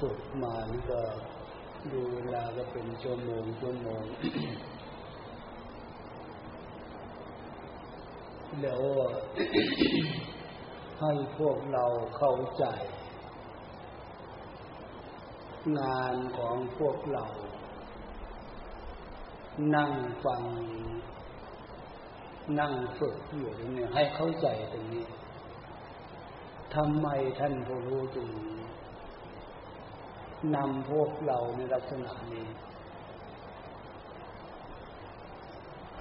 ฝึกมานี่ก็ดูเวลาก็เป็นชั่วโมงชั่วโมง แล้วให้พวกเราเข้าใจ งานของพวกเรา นั่งฟัง นั่งฝึกอยู่ตรงนี้ให้เข้าใจตรงนี้ทำไมท่านผู้รู้จึง นำพวกเราในลักษณะนี้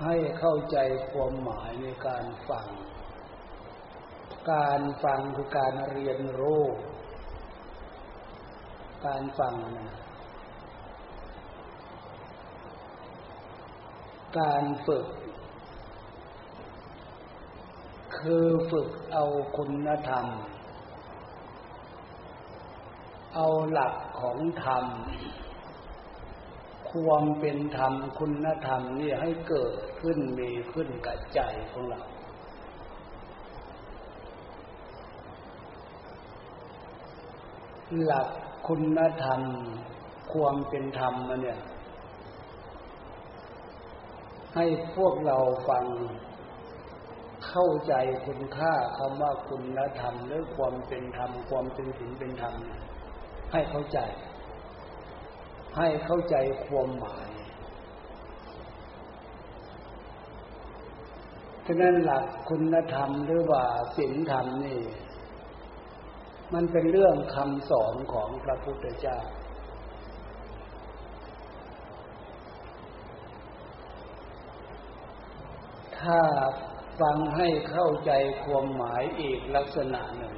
ให้เข้าใจความหมายในการฟัง การฟังคือการเรียนรู้ การฟังนะการฝึก คือฝึกเอาคุณธรรม เอาหลักของธรรม ความเป็นธรรมคุณธรรมนี่ให้เกิดขึ้นมีขึ้นกับใจของเรา หลักคุณธรรม ความเป็นธรรมมาเนี่ย ให้พวกเราฟังเข้าใจคุณค่าคำว่าคุณธรรมหรือความเป็นธรรม ความเป็นศีลเป็นธรรมเนี่ย ให้เข้าใจ ให้เข้าใจความหมายฉะนั้นหลักคุณธรรมหรือว่าศีลธรรมนี่ มันเป็นเรื่องคำสอนของพระพุทธเจ้า ถ้าฟังให้เข้าใจความหมายอีกลักษณะหนึ่ง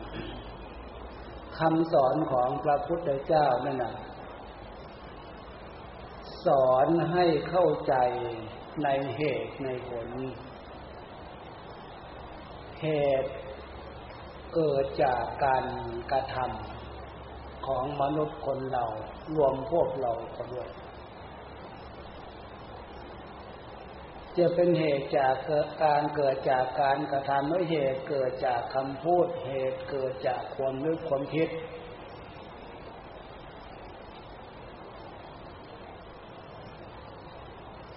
คำสอนของพระพุทธเจ้านั่นนะสอนให้เข้าใจในเหตุในผล เหตุเกิดจากการกระทำของมนุษย์คนเรารวมพวกเราก็ด้วย จะเป็นเหตุจากการเกิดจากการกระทำไม่เหตุเกิดจากคำพูดเหตุเกิดจากความนึกความคิด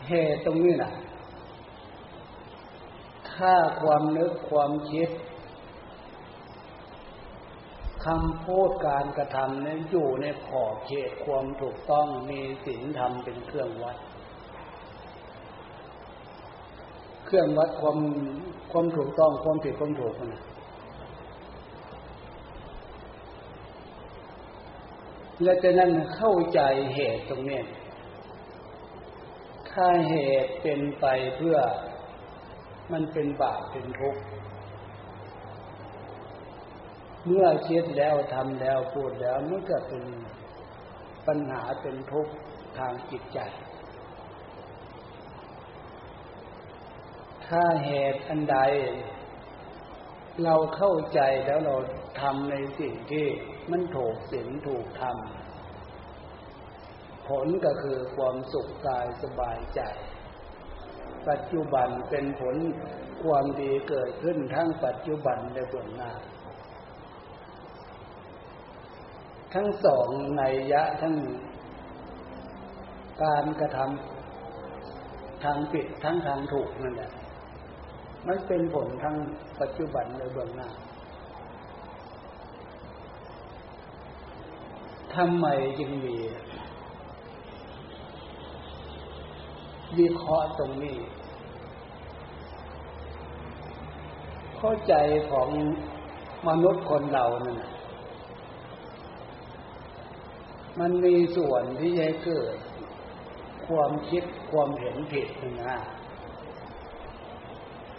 เหตุตรงนี้นะถ้าความนึกความคิดคำพูดการกระทำนั้นอยู่ในขอบเขตความถูกต้องมีศีลธรรมเป็นเครื่องวัด เครื่องวัดความความถูกต้องความผิดความถูกนะและจะนั่นเข้าใจเหตุตรงนี้ถ้าเหตุเป็นไปเพื่อมันเป็นบาปเป็นทุกข์เมื่อคิดแล้วทำแล้วพูดแล้วมันก็เป็นปัญหาเป็นทุกข์ทางจิตใจ ถ้าเหตุอันใด เราเข้าใจแล้วเราทำในสิ่งที่มันถูกสิ่งถูกทำผลก็คือความสุขกายสบายใจ ปัจจุบันเป็นผลความดีเกิดขึ้นทั้งปัจจุบันและเบื้องหน้า ทั้งสองในยะทั้งการกระทำทางผิดทั้งทางถูกนั่นแหละ มันเป็นผลทั้งปัจจุบันและเบื้องหน้าทำไมจึงมีวิเคราะห์ตรงนี้ เข้าใจของมนุษย์คนเรานี่ยมันมีส่วนที่จะเกิด ความคิดความเห็นผิดนะ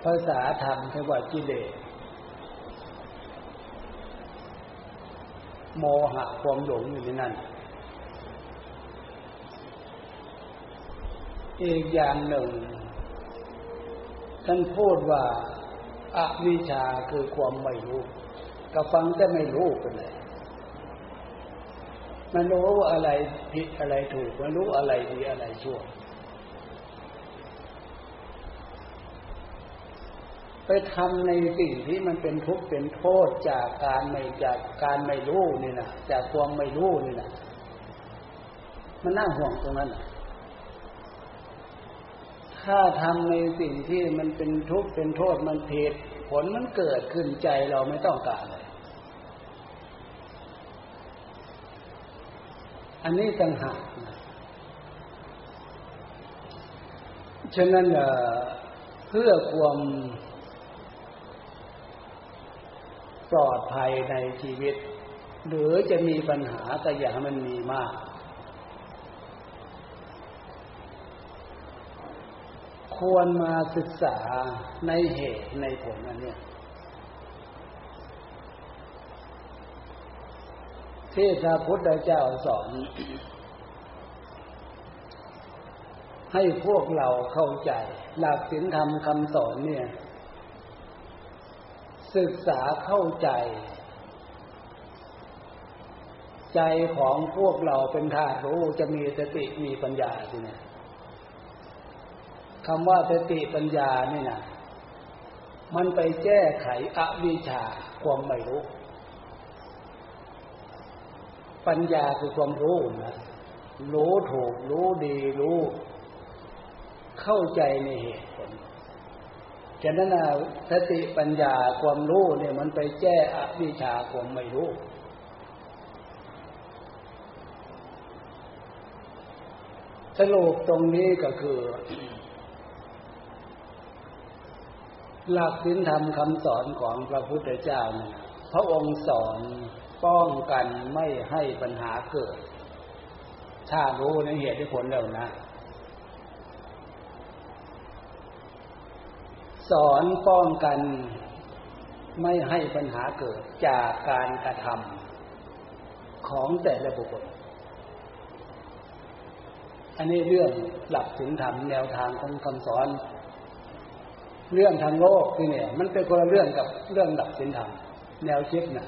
ภาษาธรรมเรียกว่ากิเลสโมหะความหลงอยู่ในนั้น อีกอย่างหนึ่ง ท่านพูดว่าอวิชาคือความไม่รู้ก็ฟังแต่ไม่รู้กันเลยมันรู้ว่าอะไรผิดอะไรถูก มันรู้อะไรดีอะไรชั่ว ไปทำในสิ่งที่มันเป็นทุกข์เป็นโทษจากการไม่จากการไม่รู้นี่นะจากความไม่รู้นี่นะมันน่าห่วงตรงนั้น ถ้าทำในสิ่งที่มันเป็นทุกข์เป็นโทษมันผิดผลมันเกิดขึ้นใจเราไม่ต้องการเลย อันนี้ต่างหากฉะนั้นเพื่อความ ปลอดภัยในชีวิต หรือจะมีปัญหาแต่อย่าให้มันมีมาก ควรมาศึกษาในเหตุในผลนันเนี่ยที่พระพุทธเจ้าสอน ให้พวกเราเข้าใจ หลักศีลธรรมคำสอนเนี่ย ศึกษาเข้าใจ ใจของพวกเราเป็นธาตุรู้จะมีสติมีปัญญาทีเนี่ยคำว่าสติปัญญานี่นะมันไปแก้ไขอวิชชาความไม่รู้ ปัญญาคือความรู้นะรู้ถูกรู้ดีรู้ เข้าใจในเหตุผล ฉะนั้นสติปัญญาความรู้เนี่ยมันไปแก้อวิชาความไม่รู้ สรุปตรงนี้ก็คือ หลักศีลธรรมคำสอนของพระพุทธเจ้าเนี่ยพระองค์สอนป้องกันไม่ให้ปัญหาเกิด ถ้ารู้ในเหตุที่ผลแล้วนะ สอนป้องกันไม่ให้ปัญหาเกิดจากการกระทำของแต่ละบุคคล อันนี้เรื่องหลักถึงธรรมแนวทางของคำสอน เรื่องทางโลกที่เนี่ย มันเป็นคนละเรื่องกับเรื่องหลักสินธรรม แนวคิดนะ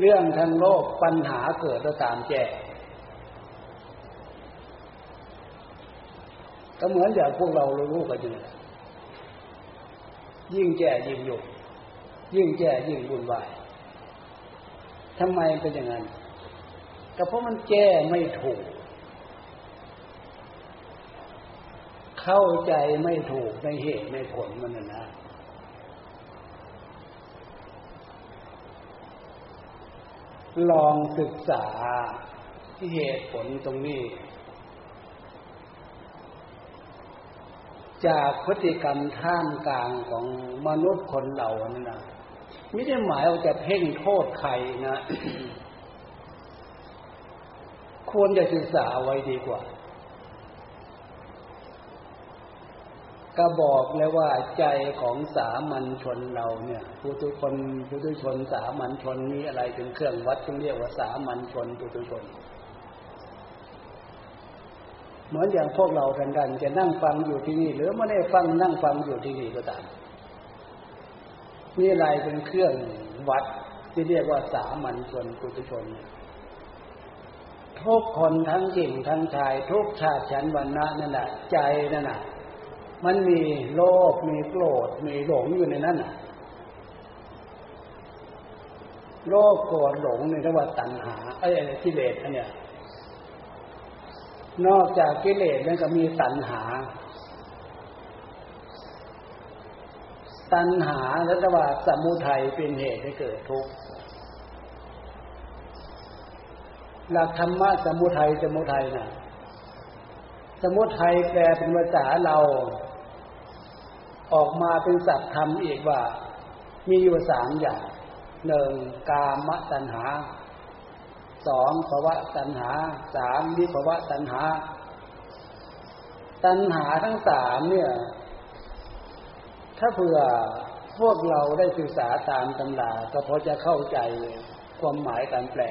เรื่องทางโลกปัญหาเกิดแล้วตามแก้ก็เหมือนอย่างพวกเรารู้กันอยู่ ยิ่งแก่ยิ่งหยุดยิ่งแก่ยิ่งวุ่นวายทำไมเป็นอย่างนั้นก็เพราะมันแก้ไม่ถูก เข้าใจไม่ถูกในเหตุในผลมันนะ ลองศึกษาที่เหตุผลตรงนี้ จากพฤติกรรมท่ามกลางของมนุษย์คนเหล่านั้นนะไม่ได้หมายว่าจะเพ่งโทษใครนะ ควรจะศึกษาไว้ดีกว่า ก็บอกเลยว่าใจของสามัญชนเราเนี่ยผู้ทุกคนผู้ทุกชนสามัญชนมีอะไรเป็นเครื่องวัดจึงเรียกว่าสามัญชนผู้ทุกชน เหมือนอย่างพวกเรากันกันจะนั่งฟังอยู่ที่นี่ หรือไม่ได้ฟังนั่งฟังอยู่ที่นี่ก็ตามนี่อะไรเป็นเครื่องวัดที่เรียกว่าสามัญชนปุถุชนทุกคนทั้งหญิงทั้งชาย ทุกชาติชั้นวรรณะนั่นแหละใจนั่นแหะมันมีโลภมีโกรธมีหลงอยู่ในนั้นโลภโกรธหลงในเรียกว่าตัณหาไอ้กิเลสอันเนี้ย นอกจากกิเลสนั้นก็มีตัณหา ตัณหาและตว่าสมุทัยเป็นเหตุให้เกิดทุกข์ หลักธรรมะสมุทัยสมุทัยนะสมุทัยแปลเป็นภาษาเรา ออกมาเป็นสัตว์ธรรมอีกว่า มีอยู่สามอย่างหนึ่งกามตัณหา สองภาวะตัณหาสามวิภาวะตัณหา ตัณหาทั้งสามเนี่ย ถ้าเผื่อพวกเราได้ศึกษาตามตำราก็พอจะเข้าใจความหมายการแปล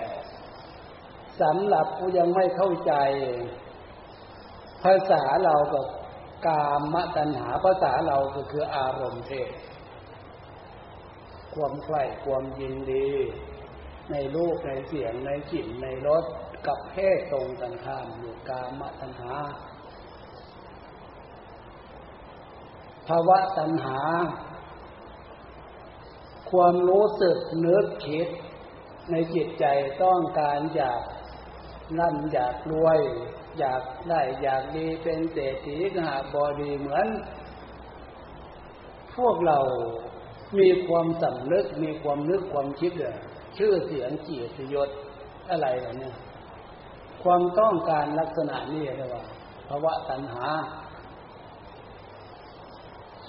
สำหรับผู้ยังไม่เข้าใจ ภาษาเราก็กามตัณหาภาษาเราก็คืออารมณ์เพศความใคร่ความยินดี ในรูปในเสียงในกลิ่นในรสกับเพศตรงกันข้ามอยู่กามตัณหาภาวะตัณหา ความรู้สึกนึกคิด ในจิตใจต้องการอยากนั่นอยากรวย อยากได้อยากดีเป็นเศรษฐีหาบอดีเหมือน พวกเรามีความสำนึกมีความนึกความคิดอะ ชื่อเสียงเกียรติยศอะไรเนี่ยความต้องการลักษณะนี้เรียกว่าภาวะตัณหา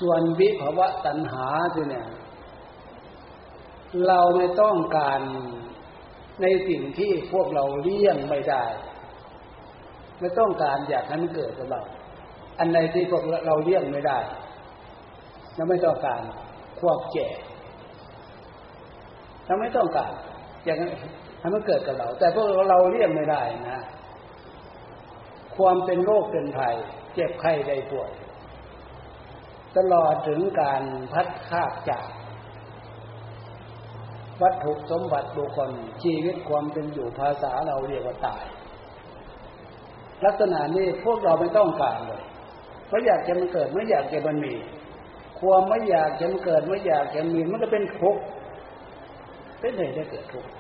ส่วนวิภาวะตัณหาเนี่ย เราไม่ต้องการในสิ่งที่พวกเราเลี่ยงไม่ได้ ไม่ต้องการอยากให้มันเกิดกับเรา อันใดที่พวกเราเลี่ยงไม่ได้เราไม่ต้องการควบแก่ เราไม่ต้องการ อย่างนั้นให้มันเกิดกับเรา แต่พวกเราเลี่ยงไม่ได้นะ ความเป็นโรคเป็นภัย เจ็บไข้ได้ป่วย ตลอดถึงการพัดคาดจาก วัตถุสมบัติบุคคลชีวิตความเป็นอยู่ภาษาเราเรียกว่าตาย ลักษณะนี้พวกเราไม่ต้องการเลยเพราะอยากจะมันเกิดไม่อยากจะมันมี ความไม่อยากจะมันเกิดไม่อยากจะมีมันก็เป็นทุกข์ เป็นเหตุให้เกิดทุกข์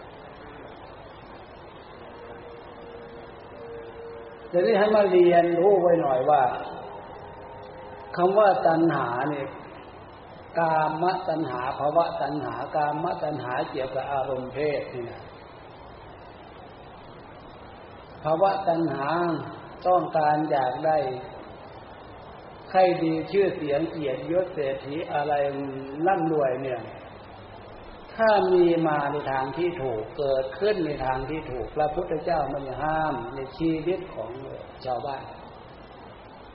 จะได้ให้มาเรียนรู้ไว้หน่อยว่าคำว่าตัณหาเนี่ยกามตัณหาภาวะตัณหากามตัณหาเกี่ยวกับอารมณ์เพศนี่นะภาวะตัณหาต้องการอยากได้ใครดีชื่อเสียงเกียรติยศเศรษฐีอะไรร่ำรวยเนี่ย ถ้ามีมาในทางที่ถูกเกิดขึ้นในทางที่ถูก พระพุทธเจ้ามันห้ามในชีวิตของชาวบ้าน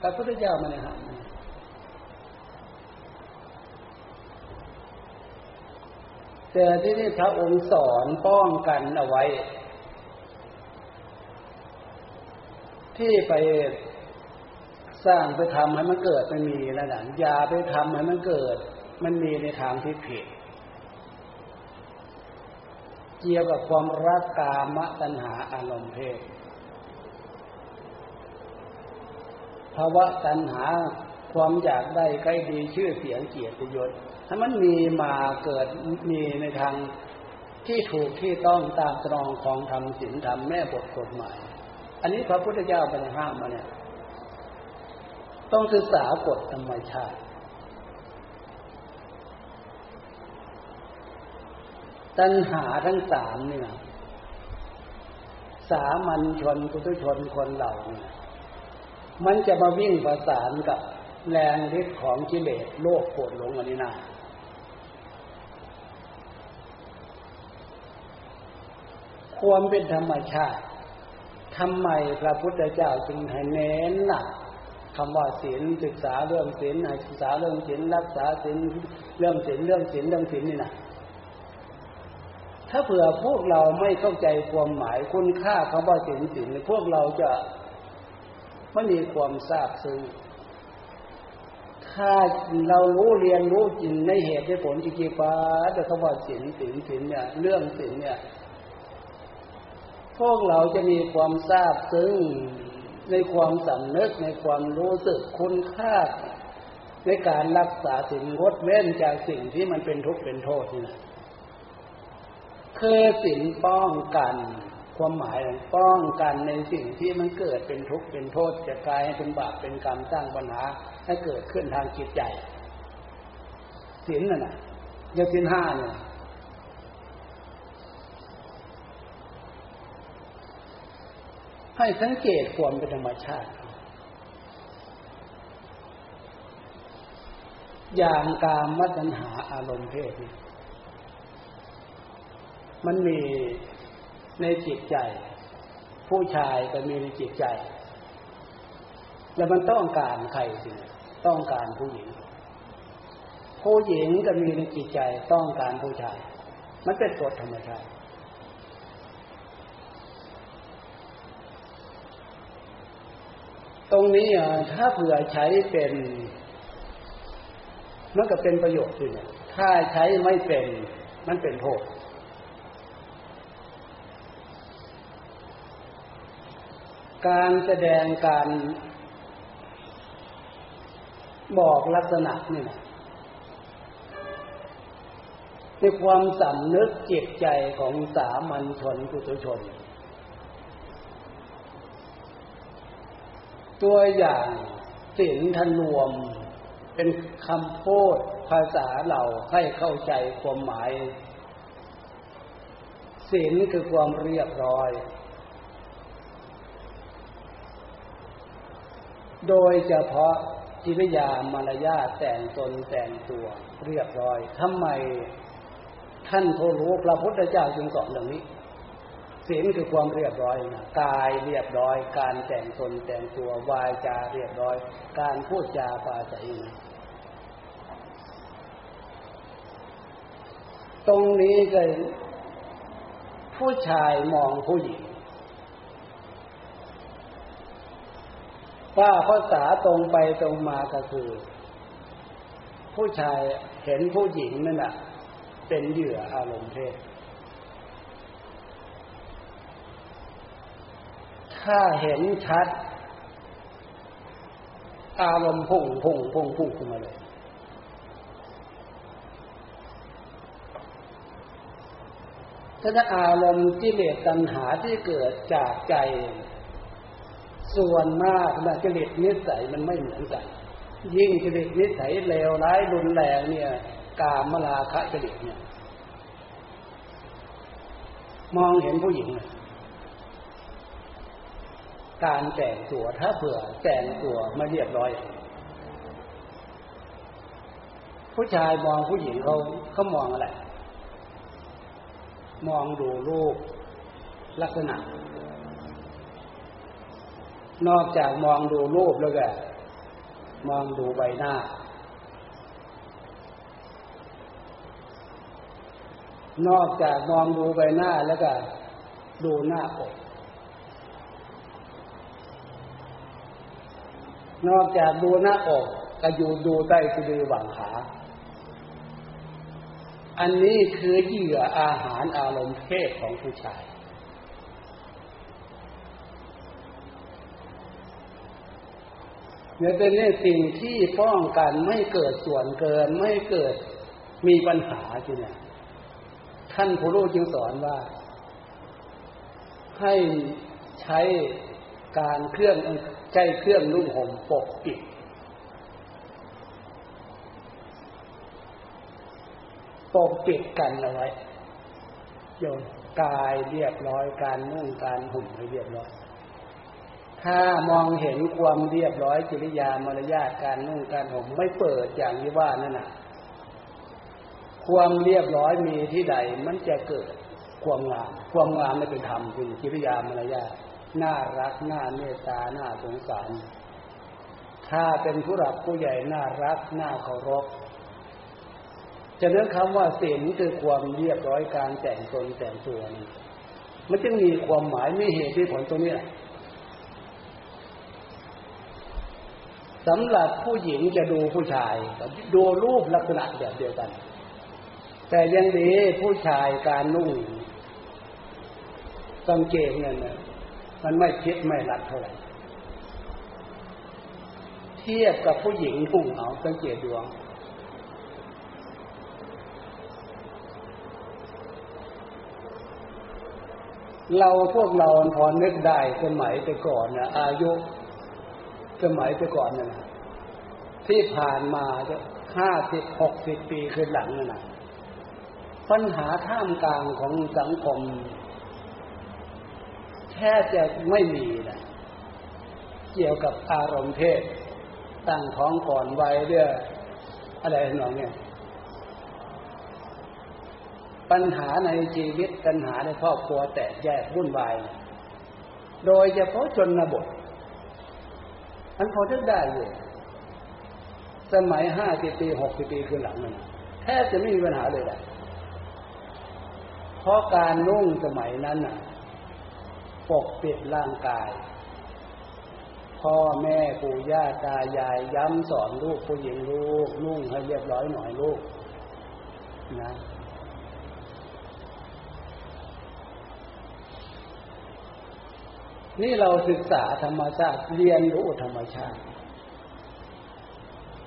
พระพุทธเจ้ามันห้ามแต่ที่นี่พระองค์สอนป้องกันเอาไว้ ที่ไปสร้างไปทำให้มันเกิดมันมีแล้วนะอย่าไปทำให้มันเกิด มันมีในทางที่ผิด เกี่ยวกับความรักกามตัณหาอารมณ์เพศภาวะตัณหาความอยากได้ใกล้ดีชื่อเสียงเกียรติยศถ้ามันมีมาเกิดมีในทางที่ถูกที่ต้องตามตรองของธรรมศีลธรรมแม่บทกฎหมาย อันนี้พระพุทธเจ้าเป็นห้ามมาเนี่ย ต้องศึกษากฎธรรมชาติ ตัณหาทั้งสามเนี่ย สามัญชนปุถุชนคนเหล่าเนี่ยมันจะมาวิ่งประสานกับแรงฤทธิ์ของกิเลสโลกโกรธหลงอันนี้นะความเป็นธรรมชาติทำไมพระพุทธเจ้าจึงให้เน้นหนักคำว่าศีลศึกษาเรื่องศีลศึกษาเรื่องศีลรักษาศีลเรื่องศีลเรื่องศีลเรื่องศีลนี่นะ ถ้าเผื่อพวกเราไม่เข้าใจความหมายคุณค่าคำว่าศีลศีลพวกเราจะไม่มีความทราบซึ้งถ้าเรารู้เรียนรู้จริงในเหตุในผลจริงๆปาแต่คำว่าศีลศีลศีลเนี่ย เรื่องศีลเนี่ย พวกเราจะมีความทราบซึ้งในความสำนึกในความรู้สึกคุณค่าในการรักษาสิ่งงดเว้นจากสิ่งที่มันเป็นทุกข์เป็นโทษนี่นะ คือสิ่งป้องกัน ความหมายป้องกันในสิ่งที่มันเกิดเป็นทุกข์เป็นโทษจะกลายให้เป็นบาปเป็นกรรมสร้างปัญหาให้เกิดขึ้นทางจิตใจศีลน่ะนะยศีลห้าเนี่ยให้สังเกตความเป็นธรรมชาติ อย่างการมัตัญหาอารมณ์เพศนี่ มันมีในจิตใจ ผู้ชายก็มีในจิตใจ แล้วมันต้องการใครสิต้องการผู้หญิง ผู้หญิงก็มีในจิตใจต้องการผู้ชาย มันเป็นกฎธรรมชาติตรงนี้ถ้าเผื่อใช้เป็นมันก็เป็นประโยชน์ด้วยถ้าใช้ไม่เป็น มันเป็นโทษ การแสดงการบอกลักษณะนี่ในความสำนึกจิตใจของสามัญชนปุถุชน ตัวอย่างสินทนวมเป็นคำพูดภาษาเราให้เข้าใจความหมายศีลคือความเรียบร้อย โดยเฉพาะจิริยามารยาแต่งตนแต่งตัวเรียบร้อยทำไมท่านผู้รู้พระพุทธเจ้าจึงสอนอย่างนี้ศีลคือความเรียบร้อยนะกายเรียบร้อย การแต่งตนแต่งตัววาจาเรียบร้อย การพูดจาปาใจนะตรงนี้ก็ผู้ชายมองผู้หญิง ว่าภาษาตรงไปตรงมาก็คือ ผู้ชายเห็นผู้หญิงนั่นแหะเป็นเหยื่ออารมณ์เพศ ถ้าเห็นชัด อารมณ์พุ่งพุ่งพุ่งพุ่งขึ้นมาเลย ถ้าอารมณ์กิเลสตัณหาที่เกิดจากใจ ส่วนมากนะกิเลสนิสัยมันไม่เหมือนกัน ยิ่งกิเลสนิสัยเลวร้ายรุนแรงเนี่ย กามลาคะกิเลสเนี่ย มองเห็นผู้หญิงการแต่งตัวถ้าเผื่อแต่งตัวไม่เรียบร้อย ผู้ชายมองผู้หญิงเขาเขามองอะไร มองดูรูปลักษณะ นอกจากมองดูรูปแล้วก็มองดูใบหน้า นอกจากมองดูใบหน้าแล้วก็ดูหน้าอก นอกจากดูหน้าอกก็อยู่ดูใต้สะดือหว่างขา อันนี้คือเหยื่ออาหารอารมณ์เพศของผู้ชาย เนี่ยเป็นนี่สิ่งที่ป้องกันไม่เกิดส่วนเกินไม่เกิดมีปัญหาทีเนี่ยท่านผู้รู้จึงสอนว่า ให้ใช้การเครื่องใช้เครื่องนุ่งห่มปกปิด ปกปิดกันเอาไว้โยนกายเรียบร้อยการนุ่งการห่มให้เรียบร้อย ถ้ามองเห็นความเรียบร้อยจริยามารยาทการนุ่งการห่มไม่เปิดอย่างที่ว่านั่นน่ะ ความเรียบร้อยมีที่ใดมันจะเกิดความงาม ความงามไม่เป็นธรรมคือจริยามารยาทน่ารักน่าเมตตาน่าสงสาร ถ้าเป็นผู้หลักผู้ใหญ่น่ารักน่าเคารพฉะนั้นคำว่าศีลคือความเรียบร้อยการแต่งตนแต่งตัวนี่มันจึงมีความหมายไม่เหตุที่ผลตรงนี้ สำหรับผู้หญิงจะดูผู้ชาย ดูรูปลักษณะแบบเดียวกัน แต่ยังดีผู้ชายการนุ่งกางเกงเนี่ยมันไม่คิดไม่รัดเท่าไหร่เทียบกับผู้หญิงนุ่งเอาสังเกตดวง เราพวกเราพอนึกได้สมัยแต่ก่อนนะอายุ สมัยแต่ก่อนนะที่ผ่านมาจะห้าสิบหกสิบปีขึ้นหลังนะปัญหาท่ามกลางของสังคม แทบจะไม่มีนะเกี่ยวกับอารมณ์เพศตั้งท้องก่อนไว้เรื่องอะไรหนองเนี่ยปัญหาในชีวิตปัญหาในครอบครัวแตกแยกวุ่นวาย โดยเฉพาะชนบท มันพอทึกได้อยู่ สมัยห้าสิบปีหกสิบปีขึ้นหลังนั้นแทบจะไม่มีปัญหาเลยแหละเพราะการนุ่งสมัยนั้นน่ะ ปกปิดร่างกาย พ่อแม่ปู่ย่าตายายย้ำสอนลูกผู้หญิงลูก นุ่งให้เรียบร้อยหน่อยลูก นะ นี่เราศึกษาธรรมชาติเรียนรู้ธรรมชาติ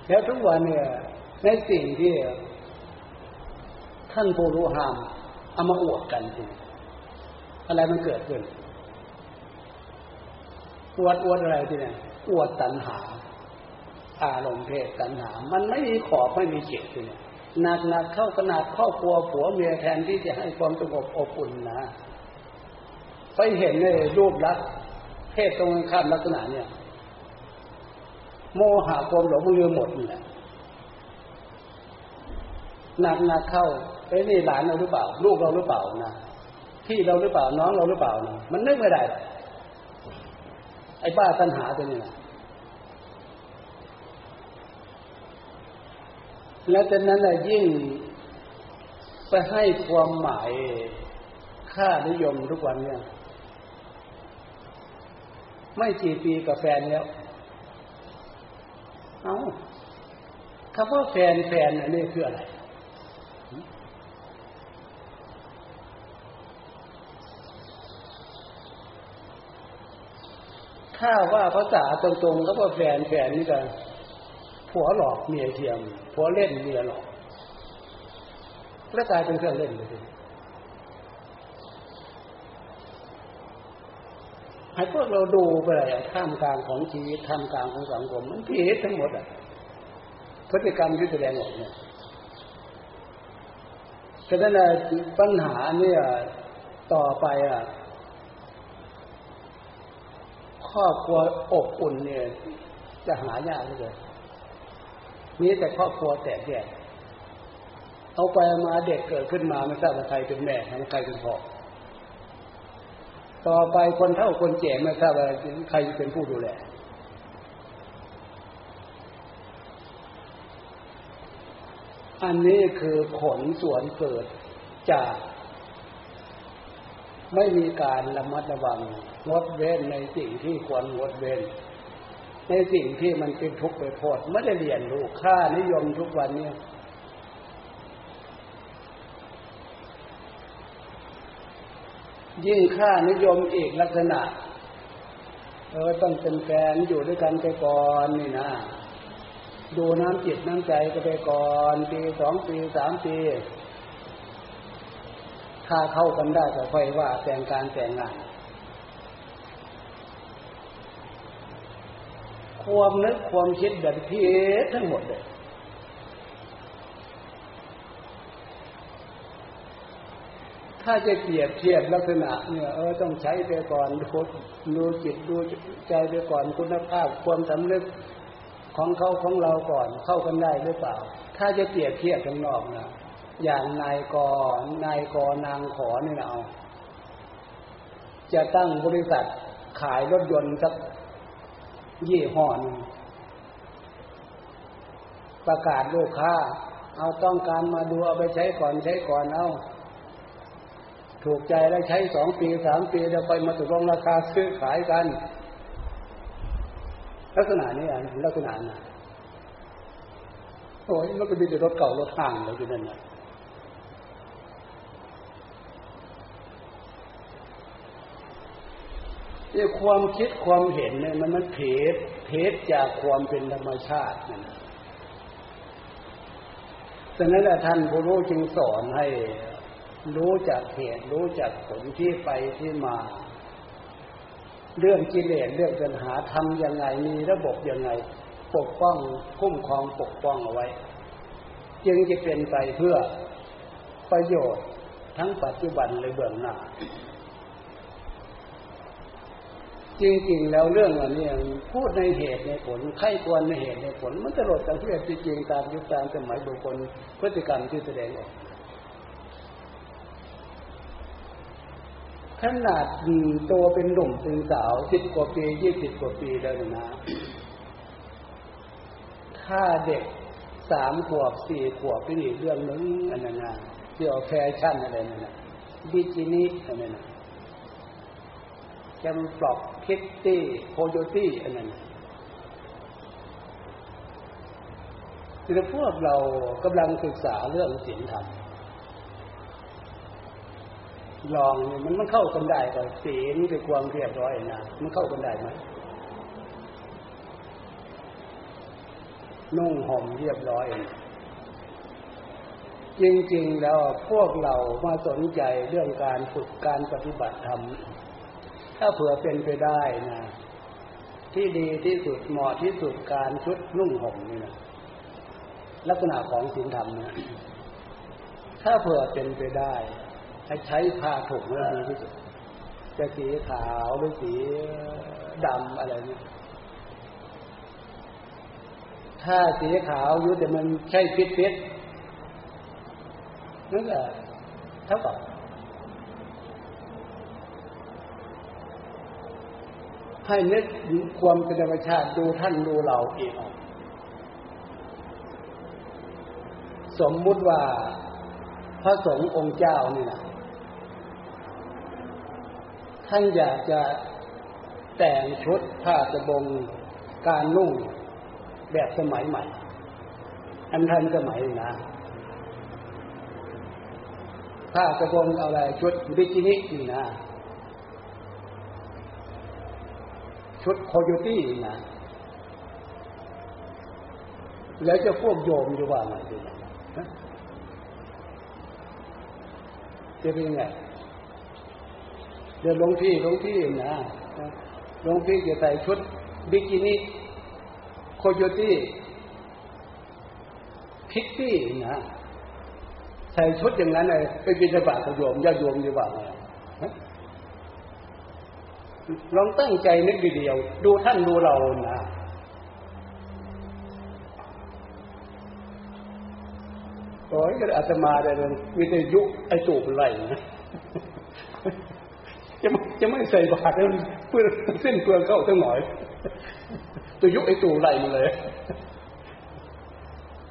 แล้วทุกวันเนี่ยในสิ่งที่ท่านผู้รู้หามเอามาอวดกันจริงอะไรมันเกิดขึ้นอวดอวดอะไรที่เนี่ยอวดตัณหา อารมณ์เพศตัณหา มันไม่มีขอบไม่มีเขตที่เนี่ยหนักหนักเข้าขนาดครอบครัวผัวเมียแทนที่จะให้ความสงบอบอุ่นนะไปเห็นในรูปลักษณ์ เพศตรงข้ามลักษณะเนี่ย โมหะความหลงลืมหมดนี่แหละหนักหนักเข้าไอ้นี่หลานเราหรือเปล่า ลูกเราหรือเปล่านะพี่เราหรือเปล่าน้องเราหรือเปล่านะมันนึกไม่ได้ ไอ้บ้าตัณหาตัวนี้นะแล้วจากนั้นแหละยิ่งไปให้ความหมายค่านิยมทุกวันเนี่ย ไม่กี่ปีกับแฟนแล้ว เอาคำว่าแฟนแฟนอันนี้คืออะไร ถ้าว่าภาษาตรงๆก็ว่าแฟนแฟนนี่กันผัวหลอกเมียเทียมผัวเล่นเมียหลอก แล้วกลายเป็นเครื่องเล่นเลย ให้พวกเราดูไปเลยท่ามกลางของชีวิตท่ามกลางของสังคมมันผิดทั้งหมดอะพฤติกรรมที่แสดงออกเนี่ยฉะนั้นปัญหาเนี่ยต่อไปอะครอบครัวอบอุ่นเนี่ยจะหายากเลยมีแต่ครอบครัวแตกแยกเอาไปมาเด็กเกิดขึ้นมาไม่ทราบว่าใครเป็นแม่ใครเป็นพ่อ ต่อไปคนเท่าคนแก่ไม่ทราบว่าใครเป็นผู้ดูแลอันนี้คือผลส่วนเกิดจากไม่มีการระมัดระวังงดเว้นในสิ่งที่ควรงดเว้น ในสิ่งที่มันเป็นทุกข์ไปโทษไม่ได้เรียนรู้ค่านิยมทุกวันนี้ ยิ่งค่านิยมอีกลักษณะ เออต้องเป็นแฟนอยู่ด้วยกันไปก่อนนี่นะ ดูน้ำจิตน้ำใจก็ไปก่อนปีสองปีสามปีถ้าเข้ากันได้ก็ค่อยว่าแต่งการแต่งงานความนึกความคิดแบบพีษทั้งหมดเลย ถ้าจะเปรียบเทียบลักษณะเนี่ยเออต้องใช้ไปก่อนดูดูจิตดูใจไปก่อนคุณภาพความสำนึกของเขาของเราก่อนเข้ากันได้หรือเปล่า ถ้าจะเปรียบเทียบข้างนอกนะอย่างนายกนายกนางขอนี่นะเอาจะตั้งบริษัทขายรถยนต์สักยี่ห้อนึงประกาศลูกค้า เอาต้องการมาดูเอาไปใช้ก่อนใช้ก่อนเอา ถูกใจแล้วใช้สองปีสามปีแล้วไปมาตกลงราคาซื้อขายกัน ลักษณะนี้อะลักษณะน่ะโอ้ยมันก็มีแต่รถเก่ารถห่างเลยที่นั่นนะนี่ความคิดความเห็นเนี่ยมันมันเพศเพศจากความเป็นธรรมชาตินั่นดังนั้นท่านผู้รู้จึงสอนให้ รู้จักเหตุรู้จักผลที่ไปที่มา เรื่องกิเลสเรื่องปัญหาทำยังไงมีระบบยังไง ปกป้องคุ้มครองปกป้องเอาไว้ จึงจะเป็นไปเพื่อประโยชน์ทั้งปัจจุบันและเบื้องหน้า จริงๆแล้วเรื่องอันนี้พูดในเหตุในผลไข้ควรในเหตุในผล มันตลอดจากที่จริงตามยุคตามสมัยบุคคลพฤติกรรมที่แสดงออก ขนาดโตเป็นหนุ่มเป็นสาวสิบกว่าปียี่สิบกว่าปีแล้วนะถ้าเด็กสามขวบสี่ขวบเป็นอีกเรื่องนึงอันนั้นนะที่เอาแฟชั่นอะไรนั่นนะบิกินี่อันนั้นนะแคมปลอกคิตตี้โคโยตี้อันนั้นคือพวกเรากำลังศึกษาเรื่องศีลธรรม ลองมันมันเข้ากันได้กับศีลกับความเรียบร้อยนะมันเข้ากันได้ไหมนุ่งห่มเรียบร้อย จริงๆแล้วพวกเรามาสนใจเรื่องการฝึกการปฏิบัติธรรม ถ้าเผื่อเป็นไปได้นะ ที่ดีที่สุดเหมาะที่สุดการชุดนุ่งห่มนี่นะลักษณะของศีลธรรมนะถ้าเผื่อเป็นไปได้ ให้ใช้ผ้าถุงแล้วดีที่สุดจะสีขาวหรือสีดำอะไรนี่ถ้าสีขาวอยู่แต่มันใช่ฟิตฟิตนั่นแหละเท่ากับให้นึกความเป็นธรรมชาติดูท่านดูเราเองสมมุติว่าพระสงฆ์องค์เจ้านี่นะ ท่านอยากจะแต่งชุดผ้าสบงการนุ่งแบบสมัยใหม่ อันทันสมัยนะผ้ากระโปรงอะไรชุดบิกินี่นี่นะชุดโคโยตี้นะแล้วจะพวกโยมอยู่ว่าไงดีจะเป็นไง เดี๋ยวลงพี่ลงพี่นะลงพี่จะใส่ชุดบิกินี่โคโยตี้พิกซี่นะใส่ชุดอย่างนั้นเลยไปบินบาตกับโยมญาโยมอยู่าลองตั้งใจนึกดีเดียว ดูท่านดูเรานะโอ้ยก็อาตมาได้เลยมีแต่ยุไอตูบไหลนะ จะไม่ใส่บาตรเพื่อเส้นเปลืองเข้าตั้งหน่อย ตัวยุไอ้ตูไหลมาเลย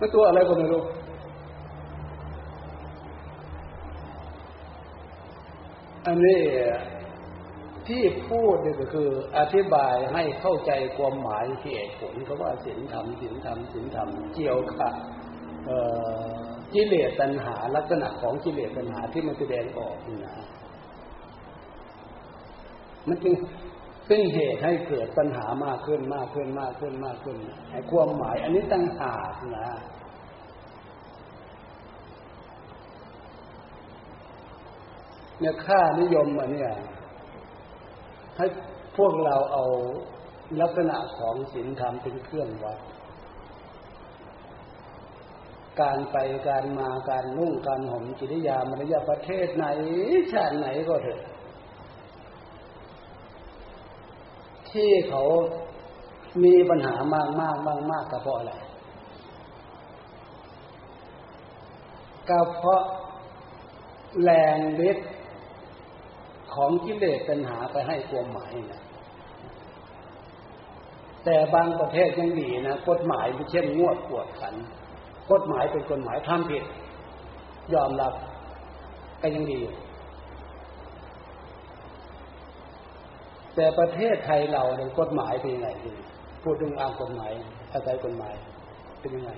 มันตัวอะไรก็ไม่รู้อันนี้ที่พูดเนี่ยก็คือ อธิบายให้เข้าใจความหมายเหตุผลเขาว่าศีลธรรมศีลธรรมศีลธรรมเกี่ยวกับกิเลสตัณหาลักษณะของกิเลสตัณหาที่มันแสดงออกนี่นะ มันจึงเป็นเหตุให้เกิดปัญหามากขึ้นมากขึ้นมากขึ้นมากขึ้นไอ้ความหมาย อันนี้ตั้งหากนะเนี่ยค่านิยมอันเนี่ยให้พวกเราเอาลักษณะของศีลธรรมเป็นเครื่องวัด การไปการมาการนุ่งการห่มกิริยามารยาประเทศไหนชาติไหนก็เถอะ ที่เขามีปัญหามากมากมากมากก็เพราะอะไรก็เพราะแรงเล็ดของกิเลสปัญหาไปให้ความหมายนะแต่บางประเทศยังดีนะกฎหมายเช่นงวดปวดขัน กฎหมายเป็นกฎหมายทำผิด ยอมรับก็ยังดี แต่ประเทศไทยเราเนี่ยกฎหมายเป็นยังไงพูดถึงอ้างกฎหมายอาศัยกฎหมายเป็นยังไง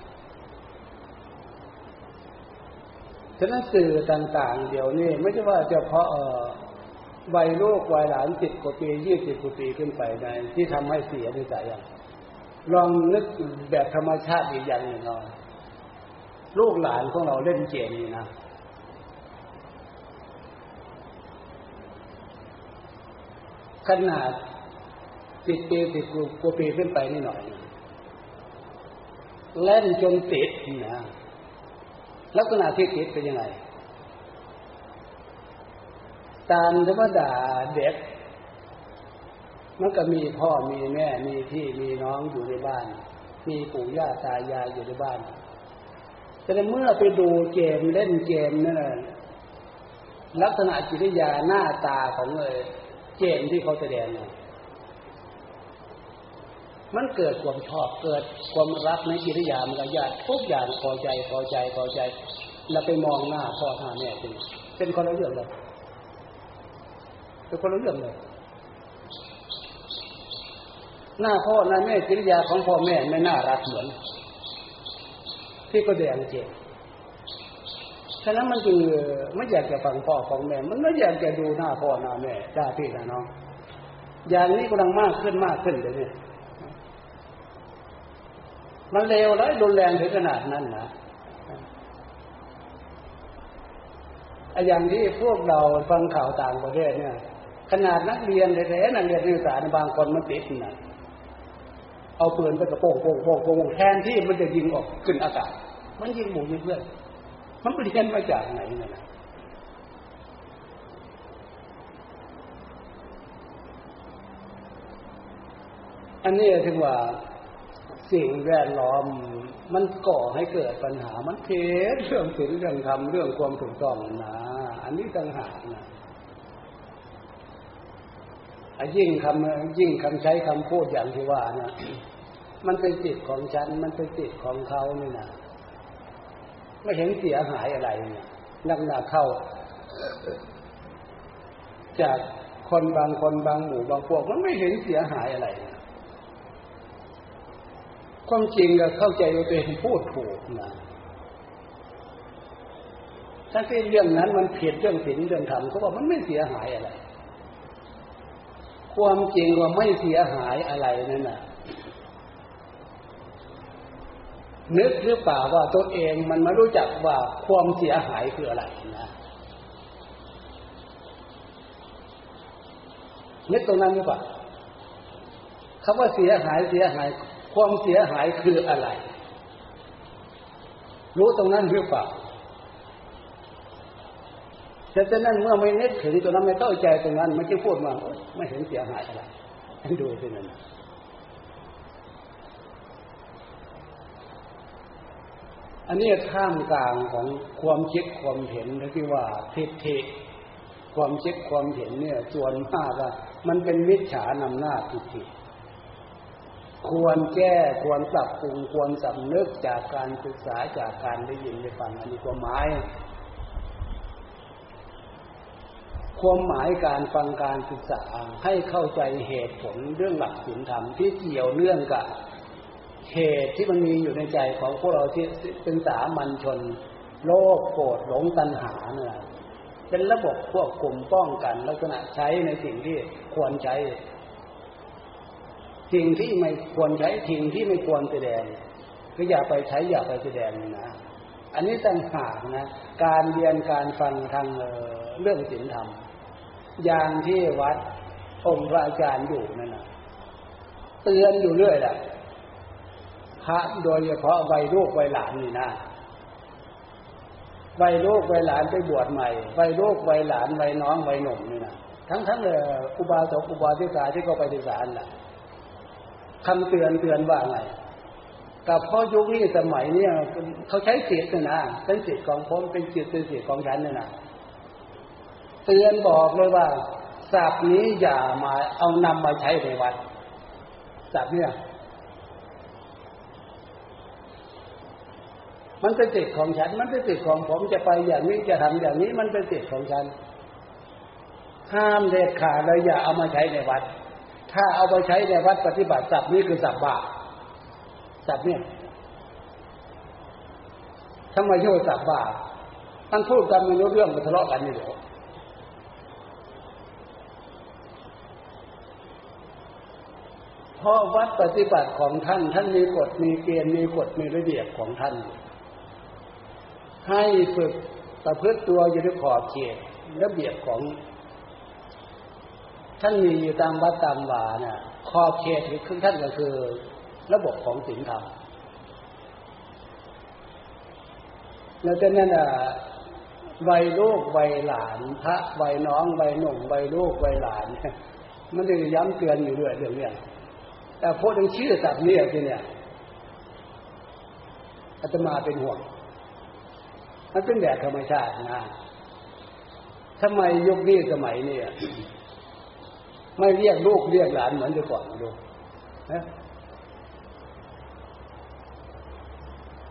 ฉะนั้นสื่อต่างๆ เดี๋ยวนี้ไม่ใช่ว่าเฉพาะวัยลูกวัยหลานสิบกว่าปียี่สิบกว่าปีขึ้นไปในที่ทำให้เสียในใจอย่างลองนึกแบบธรรมชาติอีกอย่างหนึ่งเราลูกหลานของเราเล่นเกมนี่นะ ขนาดสิบปีสิบกว่าปีขึ้นไปนี่หน่อย เล่นจนติดนะลักษณะที่ติดเป็นยังไง ตามธรรมดาเด็ก มันก็มีพ่อมีแม่ มีพี่มีน้องอยู่ในบ้าน มีปู่ย่าตายายอยู่ในบ้าน แต่เมื่อไปดูเกมเล่นเกมนั่นแหละลักษณะจิตวิยาหน้าตาของเลย เกมที่เขาแสดงเนี่ยมันเกิดความชอบเกิดความรักในจิตวิยามันก็ยากทุกอย่างพอใจพอใจพอใจ แล้วไปมองหน้าพ่อหน้าแม่เป็นเป็นคนละเรื่องเลยเป็นคนละเรื่องเลยหน้าพ่อหน้าแม่กิริยาของพ่อแม่ไม่น่ารักเหมือน ที่ก็แดงเจ็บ ฉะนั้นมันจึงไม่อยากจะฟังพ่อของแม่ มันไม่อยากจะดูหน้าพ่อหน้าแม่จ้าพี่นะน้องอย่างนี้กำลังมากขึ้นมากขึ้นเลยเนี่ยมันเลวแล้วรุนแรงถึงขนาดนั้นนะอย่างที่พวกเราฟังข่าวต่างประเทศเนี่ย ขนาดนักเรียนแท้ๆนักเรียนนักศึกษาบางคนมันติดนะเอาปืนไปกระโปงโปงโปงโปงแทนที่มันจะยิงออกขึ้นอากาศ มันยิงหมู่ยิงเพื่อน มันไปเรียนมาจากไหนเนี่ยนะอันนี้ถึงว่าสิ่งแวดล้อมมันก่อให้เกิดปัญหามันเทเรื่องศีลเรื่องธรรมเรื่องความถูกต้องนะอันนี้ต่างหากนะยิ่งคำยิ่งคำใช้คำพูดอย่างที่ว่านะมันเป็นจิตของฉัน มันเป็นจิตของเขานี่นะ ไม่เห็นเสียหายอะไรเนี่ยนักหนาเข้า จากคนบางคนบางหมู่บางพวกมันไม่เห็นเสียหายอะไรนะความจริงก็เข้าใจว่าตัวเองพูดถูกนะถ้าที่เรื่องนั้นมันผิดเรื่องศีลเรื่องธรรมเขาบอกมันไม่เสียหายอะไร ความจริงว่าไม่เสียหายอะไรนั่นน่ะ นึกหรือเปล่าว่าตัวเองมันไม่รู้จักว่าความเสียหายคืออะไรนะนึกตรงนั้นหรือเปล่าคำว่าเสียหายเสียหาย ความเสียหายคืออะไร รู้ตรงนั้นหรือเปล่าแต่ฉะนั้นเมื่อไม่นึกถึงตรงนั้นไม่เข้าใจตรงนั้น มันจะพูดมาไม่เห็นเสียหายอะไรดูสินั่น อันนี้ท่ามกลางของความคิดความเห็นที่ว่าทิฏฐิความคิดความเห็นเนี่ยส่วนมากอะมันเป็นมิจฉานำหน้าทิฏฐิควรแก้ควรปรับปรุงควรสำนึกจากการศึกษาจากการได้ยินได้ฟังอันนี้ความหมายความหมายการฟังการศึกษาให้เข้าใจเหตุผลเรื่องหลักศีลธรรมที่เกี่ยวเนื่องกับ เหตุที่มันมีอยู่ในใจของพวกเราที่เป็นสามัญชน โลภโกรธหลงตัณหาเนี่ยเป็นระบบควบคุมป้องกันลักษณะใช้ในสิ่งที่ควรใช้ สิ่งที่ไม่ควรใช้สิ่งที่ไม่ควรแสดงก็อย่าไปใช้อย่าไปแสดงนะอันนี้ต่างหากนะการเรียนการฟังทางเรื่องศีลธรรม อย่างที่วัดองค์พระอาจารย์อยู่นั่นนะเตือนอยู่เรื่อยแหละ พระโดยเฉพาะวัยลูกวัยหลานนี่นะวัยลูกวัยหลานไปบวชใหม่วัยลูกวัยหลานวัยน้องวัยหนุ่มนี่นะทั้งทั้งเลยอุบาสกอุบาสิกาที่เขาไปศึกษาแหละคำเตือนเตือนว่าไงกับพ่อยุคนี้สมัยเนี่ยเขาใช้สิทธิ์นะเป็นสิทธิ์ของผมเป็นสิทธิ์เป็นสิทธิ์ของฉันเนี่ยนะเตือนบอกเลยว่าศัพท์นี้อย่ามาเอานำมาใช้ในวัดศัพท์เนี่ย มันเป็นสิทธิ์ของฉัน มันเป็นสิทธิ์ของผมจะไปอย่างนี้จะทำอย่างนี้มันเป็นสิทธิ์ของฉันห้ามเด็ดขาดเลยอย่าเอามาใช้ในวัด ถ้าเอาไปใช้ในวัดปฏิบัติสับนี้คือสับบาปสับเนี่ยทำไมโยสับบาปตั้งพูดกันไม่รู้เรื่องมาทะเลาะกันนี่เดี๋ยวเพราะวัดปฏิบัติของท่าน ท่านมีกฎมีเกณฑ์มีกฎมีระเบียบของท่าน ให้ฝึกประพฤติตัวอยู่ในขอบเขตระเบียบของ ท่านมีอยู่ตามวัดตามวาเนี่ยขอบเขตของท่านก็คือ ระบบของศีลธรรมแล้วจากนั้นอะวัยลูกวัยหลาน พระวัยน้องวัยหนุ่มวัยลูกวัยหลาน มันจะย้ำเตือนอยู่ด้วยเรื่องนี้แต่พูดถึงชื่อสัตว์เนี่ยทีเนี่ยอาตมาเป็นห่วง มันเป็นแบบธรรมชาตินะทำไมยุคนี้สมัยนี้ไม่เรียกลูกเรียกหลานเหมือนแต่ก่อนดูนะ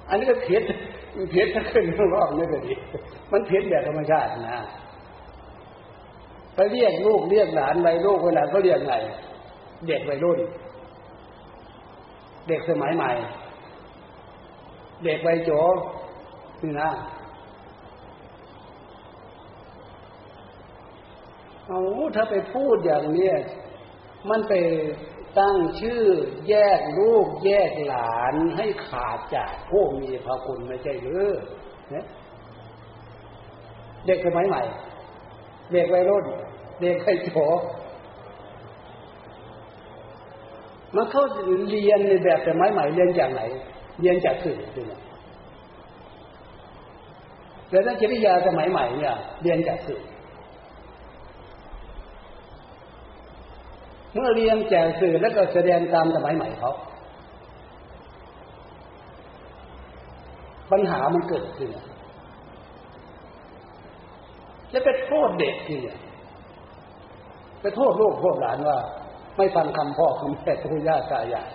อันนี้ก็เพี้ยนเพี้ยนขึ้นรอบนี่ก็ดี มันเพี้ยนแบบธรรมชาตินะไปเรียกลูกเรียกหลานไปลูกเวลาก็เรียกไงเด็กวัยรุ่น เด็กสมัยใหม่ เด็กวัยโจนี่นะ เอาถ้าไปพูดอย่างเนี้ยมันไปตั้งชื่อแยกลูกแยกหลานให้ขาดจากผู้มีพระคุณไม่ใช่หรือเนี่ยเด็กสมัยใหม่ เด็กวัยรุ่น เด็กไอ้โฉมันเข้าเรียนในแบบสมัยใหม่เรียนจากไหน เรียนจากสื่อจริงแต่ถ้าจริยาสมัยใหม่เนี่ย เรียนจากสื่อ เมื่อเรียนจกสื่อแล้วก็แสดงตามสมัยใหม่เขา ปัญหามันเกิดขึ้น แล้วไปโทษเด็กที่เนี่ยไปโทษลูกโทษหลานว่า ไม่ฟังคำพ่อคำแม่ปู่ย่าตายาย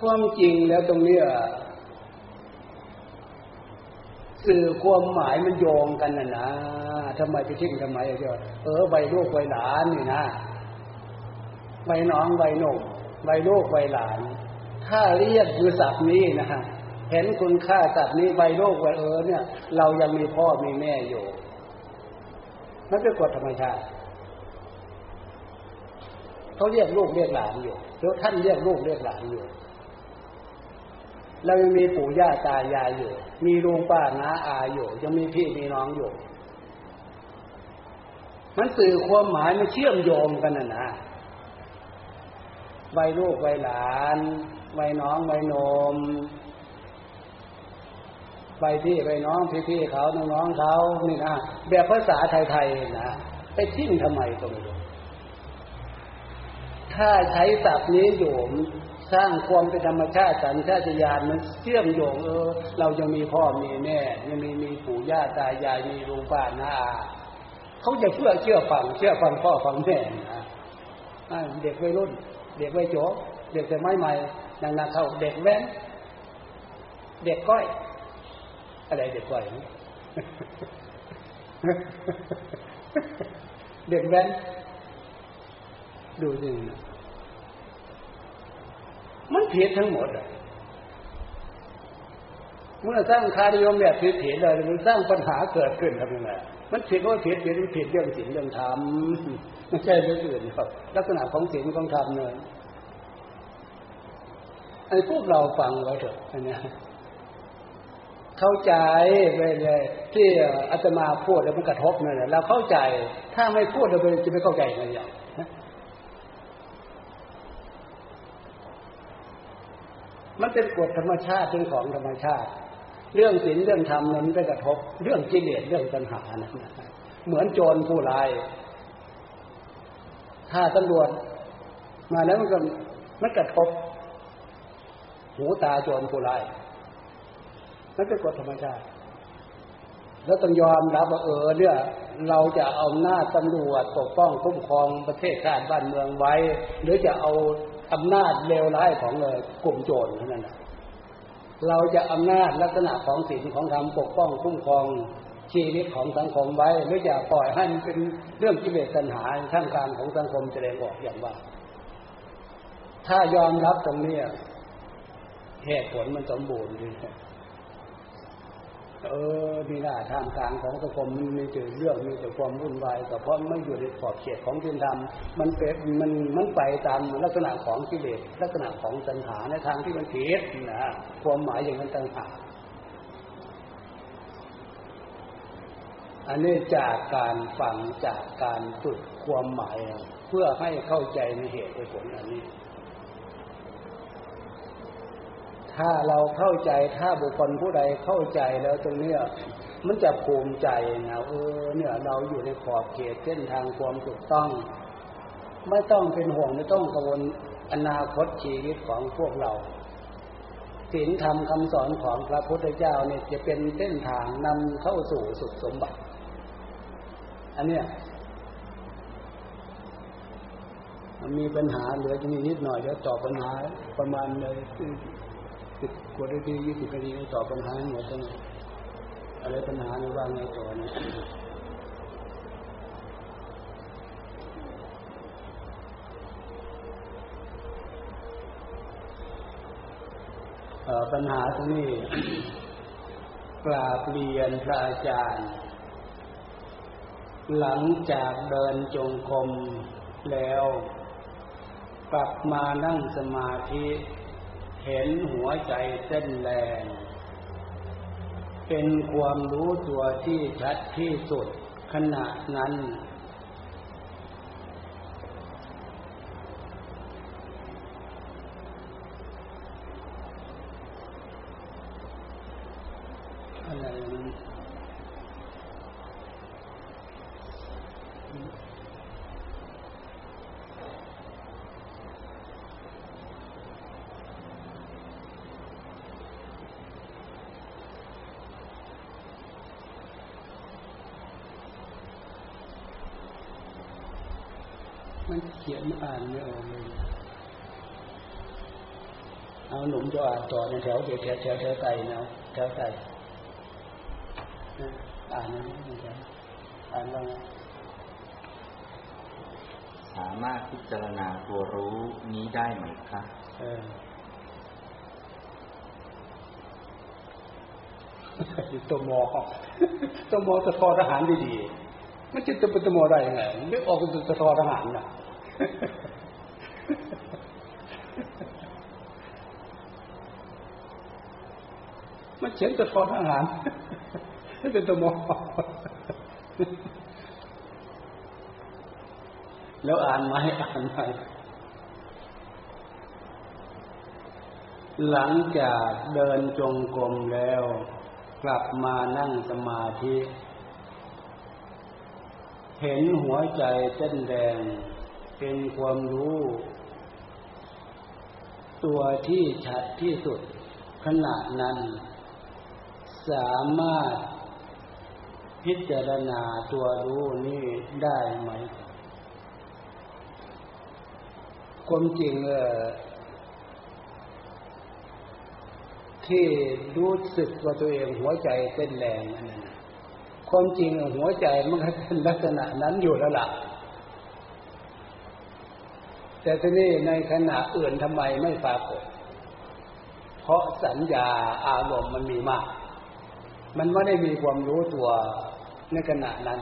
ความจริงแล้วตรงนี้ สื่อความหมายมันโยงกันนะนะทำไมจะทิ้งทำไมเจ้าเออใบลูกใบหลานนี่นะใบน้องใบหนุ่มใบลูกใบหลาน ถ้าเรียกคือศัพท์นี้นะฮะเห็นคุณค่าศัพท์นี้ใบโลกใบเออเนี่ย เรายังมีพ่อมีแม่อยู่มันเป็นกฎธรรมชาติเขาเรียกลูกเรียกหลานอยู่แล้วท่านเรียกลูกเรียกหลานอยู่ เรายังมีปู่ย่าตายายอยู่ มีลุงป้าน้าอาอยู่ ยังมีพี่มีน้องอยู่ มันสื่อความหมายมันเชื่อมโยงกันนะนะใบลูกใบหลานใบน้องใบนมใบพี่ใบน้องพี่พี่เขาน้องน้องเขานี่นะแบบภาษาไทยๆนะไปทิ้งทำไมก็ไม่รู้ ถ้าใช้ศัพท์นี้อยู่สร้างความเป็นธรรมชาติสัญชาตญาณมันเชื่อมโยงเออ เรายังมีพ่อมีแม่ยังมีมีปู่ย่าตายายมีลุงป้าน้าเขาจะเชื่อเชื่อฟังเชื่อฟังพ่อฟังแม่นะเด็กวัยรุ่น เด็กวัยโจเด็กแต่ไม่ใหม่นังนาเขาเด็กแว้นเด็กก้อย อะไรเด็กก้อยเด็กแว้นดูสิ มันผิดทั้งหมดอะเมื่อสร้างคาริยมแบบผิดผิดเลยมันสร้างปัญหาเกิดขึ้นทำยังไงมันผิดว่าผิดผิดมันผิดเรื่องศีลเรื่องธรรมไม่ใช่เรื่องอื่นครับลักษณะของศีลของธรรมเนี่ยไอ้พวกเราฟังไว้เถอะอันนี้เข้าใจไปเลยที่อาตมาพูดแล้วมันกระทบเนั่นแหละเราเข้าใจ ถ้าไม่พูดเราจะไม่เข้าใจไงอย่าง มันเป็นกฎธรรมชาติเป็นของธรรมชาติ เรื่องศีลเรื่องธรรมนั้นไปกระทบ เรื่องกิเลสเรื่องปัญหานะเหมือนโจรผู้ร้ายถ้าตำรวจมาแล้วมันก็มันกระทบ หูตาโจรผู้ร้ายนั่นเป็นกฎธรรมชาติ แล้วต้องยอมรับว่าเออเนี่ยเราจะเอาหน้าตำรวจปกป้องคุ้มครองประเทศชาติบ้านเมืองไว้ หรือจะเอา อำนาจเลวร้ายของเลยกลุ่มโจรนั่นแหละเราจะอำนาจลักษณะของศีลของธรรมปกป้องคุ้มครองชีวิตของสังคมไว้หรือจะปล่อยให้มันเป็นเรื่องกิเลสตัณหาท่ามกลางของสังคมแสดงออกอย่างว่า ถ้ายอมรับตรงนี้เหตุผลมันสมบูรณ์ดี เออมีหน้าทามกลางของสังคมมันมีแต่เรื่องมีแต่ความวุ่นวายแต่เพราะไม่อยู่ในขอบเขตของศีลธรรมมันเป็นมันมันไปตามลักษณะของกิเลสลักษณะของตัณหาในทางที่มันผิดนะความหมายอย่างนั้นต่างหาอันนี้จากการฟังจากการฝึกความหมาย เพื่อให้เข้าใจในเหตุผลอันนี้ ถ้าเราเข้าใจถ้าบุคคลผู้ใดเข้าใจแล้วตรงเนี้ยมันจะภูมิใจนะเออเนี่ยเราอยู่ในขอบเขตเส้นทางความถูกต้อง ไม่ต้องเป็นห่วงไม่ต้องกังวลอนาคตชีวิตของพวกเราศีลธรรมคำสอนของพระพุทธเจ้าเนี่ยจะเป็นเส้นทางนำเข้าสู่สุดสมบัติ อันเนี้ยมีปัญหาเหลือจะมีนิดหน่อยเดี๋ยวตอบปัญหาประมาณเลย สิบกว่านาทียี่สิบนาทีตอบปัญหาหมดแล้วอะไรปัญหาในว่าไงต่อนี่ยปัญหาตรงนี้กราบเรียนพระอาจารย์ หลังจากเดินจงกรมแล้ว กลับมานั่งสมาธิ เห็นหัวใจเต้นแรง เป็นความรู้ตัวที่ชัดที่สุดขณะนั้นมันเขียนอ่านไม่ออกเลย เอาหนุ่มจะอ่านต่อใน แถวแถวแถวแถวแถวไก่นะแถวไก่อ่านนะอ่านว่าสามารถพิจารณาตัวรู้นี้ได้ไหมคะเออตัวมอตัวมอจะทอทหารดีๆมันจะจะเป็นตัวมอได้ยังไงนึกออกเป็นตัวทอทหารนะมัน เขียนตัวทอทหารนี่เป็นตัวมอแล้วอ่านไหมอ่านไหมหลังจากเดินจงกรมแล้ว กลับมานั่งสมาธิ เห็นหัวใจเต้นแดงเป็นความรู้ ตัวที่ชัดที่สุดขณะนั้น สามารถพิจารณาตัวรู้นี้ได้ไหม ความจริงเออที่รู้สึกว่าตัวเองหัวใจเต้นแรงนั่นนะความจริงหัวใจมันก็เป็นลักษณะนั้นอยู่แล้วล่ะ แต่ทีนี้ในขณะอื่นทำไมไม่ปรากฏ เพราะสัญญาอารมณ์มันมีมาก มันไม่ได้มีความรู้ตัวในขณะนั้น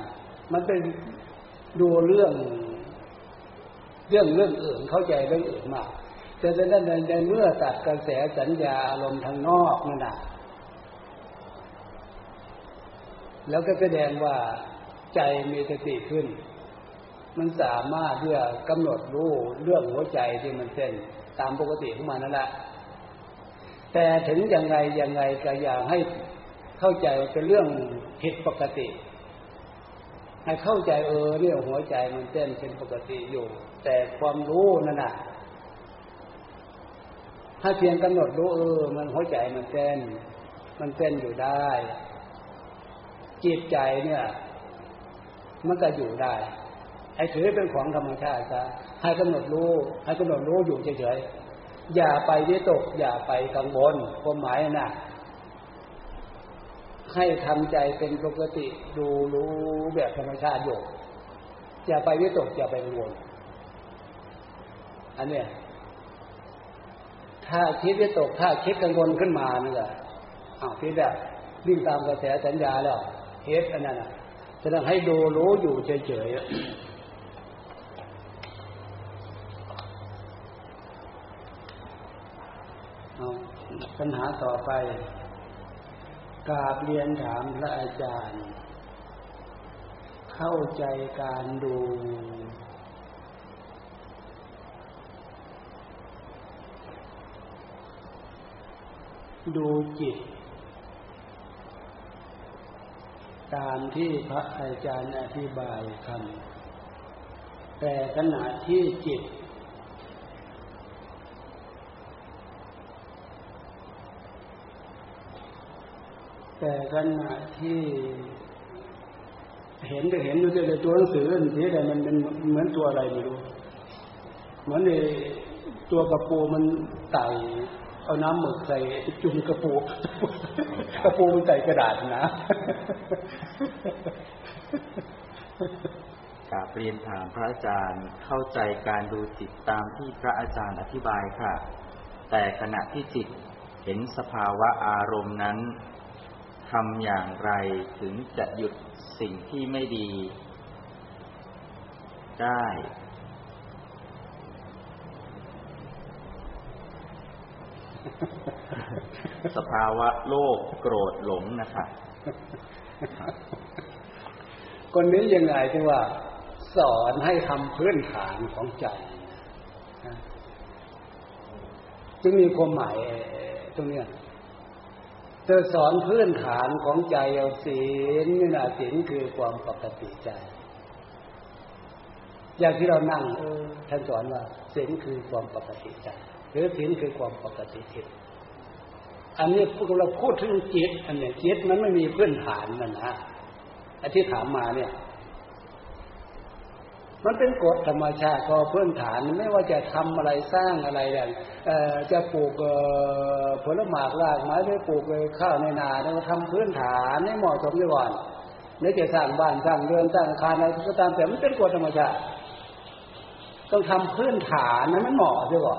มันเป็นดูเรื่อง เรื่องเรื่องอื่นเข้าใจเรื่องอื่นมากแต่ในนั้นในเมื่อตัดกระแสสัญญาอารมณ์ทางนอกนั่นนะแล้วก็แสดงว่าใจมีสติขึ้น มันสามารถเพื่อกำหนดรู้เรื่องหัวใจที่มันเส้นตามปกติของมันนั่นแหละแต่ถึงยังไงยังไงก็อยากให้ เข้าใจเป็นเรื่องผิดปกติให้เข้าใจเออเรื่องหัวใจมันเต้นเป็นปกติอยู่ แต่ความรู้นั่นน่ะ ถ้าเพียงกำหนดรู้เออ มันหัวใจมันเต้น มันเต้นอยู่ได้ จิตใจเนี่ย มันก็อยู่ได้ไอ้ถือเป็นของธรรมชาติซะให้กำหนดรู้ให้กำหนดรู้อยู่เฉยๆอย่าไปวิตก อย่าไปกังวลความหมายน่ะ ให้ทำใจเป็นปกติดูรู้แบบธรรมชาติอยู่อย่าไปวิตกอย่าไปกังวลอันเนี้ยถ้าคิดจะตกถ้าคิดกังวลขึ้นมานี่แหละอ้าวคิดแบบวิ่งตามกระแสสัญญาแล้วเฮดอันนั้นอะจะต้องให้ดูรู้อยู่เฉยๆปัญหาต่อไป กราบเรียนถามพระอาจารย์ เข้าใจการดู ดูจิต ตามที่พระอาจารย์อธิบายคำแต่ขณะที่จิต แต่ขณะที่เห็นก็เห็นดูแต่ตัวหนังสือนี่แต่มันเป็นเหมือนตัวอะไรไม่รู้เหมือนในตัวกระปูมันไต่เอาน้ำหมึกใส่จุ่มกระปูกระปูมันใส่กระดาษนะ กาเรียนถามพระอาจารย์เข้าใจการดูจิตตามที่พระอาจารย์อธิบายค่ะ แต่ขณะที่จิตเห็นสภาวะอารมณ์นั้น ทำอย่างไรถึงจะหยุดสิ่งที่ไม่ดี ได้ สภาวะโลภโกรธหลงนะคะคนนี้ยังไงที่ว่า สอนให้ทำพื้นฐานของใจจึงมีความหมายตรงนี้ เธอสอนพื้นฐานของใจเอาศีลนี่นะศีลคือความปกติใจ อย่างที่เรานั่งท่านสอนว่าศีลคือความปกติใจ หรือศีลคือความปกติจิตอันนี้พวกเราพูดถึงจิต อันนี้จิตมันไม่มีพื้นฐานมันนะอที่ถามมาเนี่ย มันเป็นกฎธรรมชาติก็พื้นฐานไม่ว่าจะทำอะไรสร้างอะไรเนี่ยจะปลูกผลหมากรากไม้หรือปลูกข้าวในนาเราทำพื้นฐานให้เหมาะสมก่อนนี่จะสร้างบ้านสร้างเรือนสร้างอาคารอะไรก็ตามแต่มันเป็นกฎธรรมชาติต้องทำพื้นฐานนั้นมันเหมาะใช่ป่ะ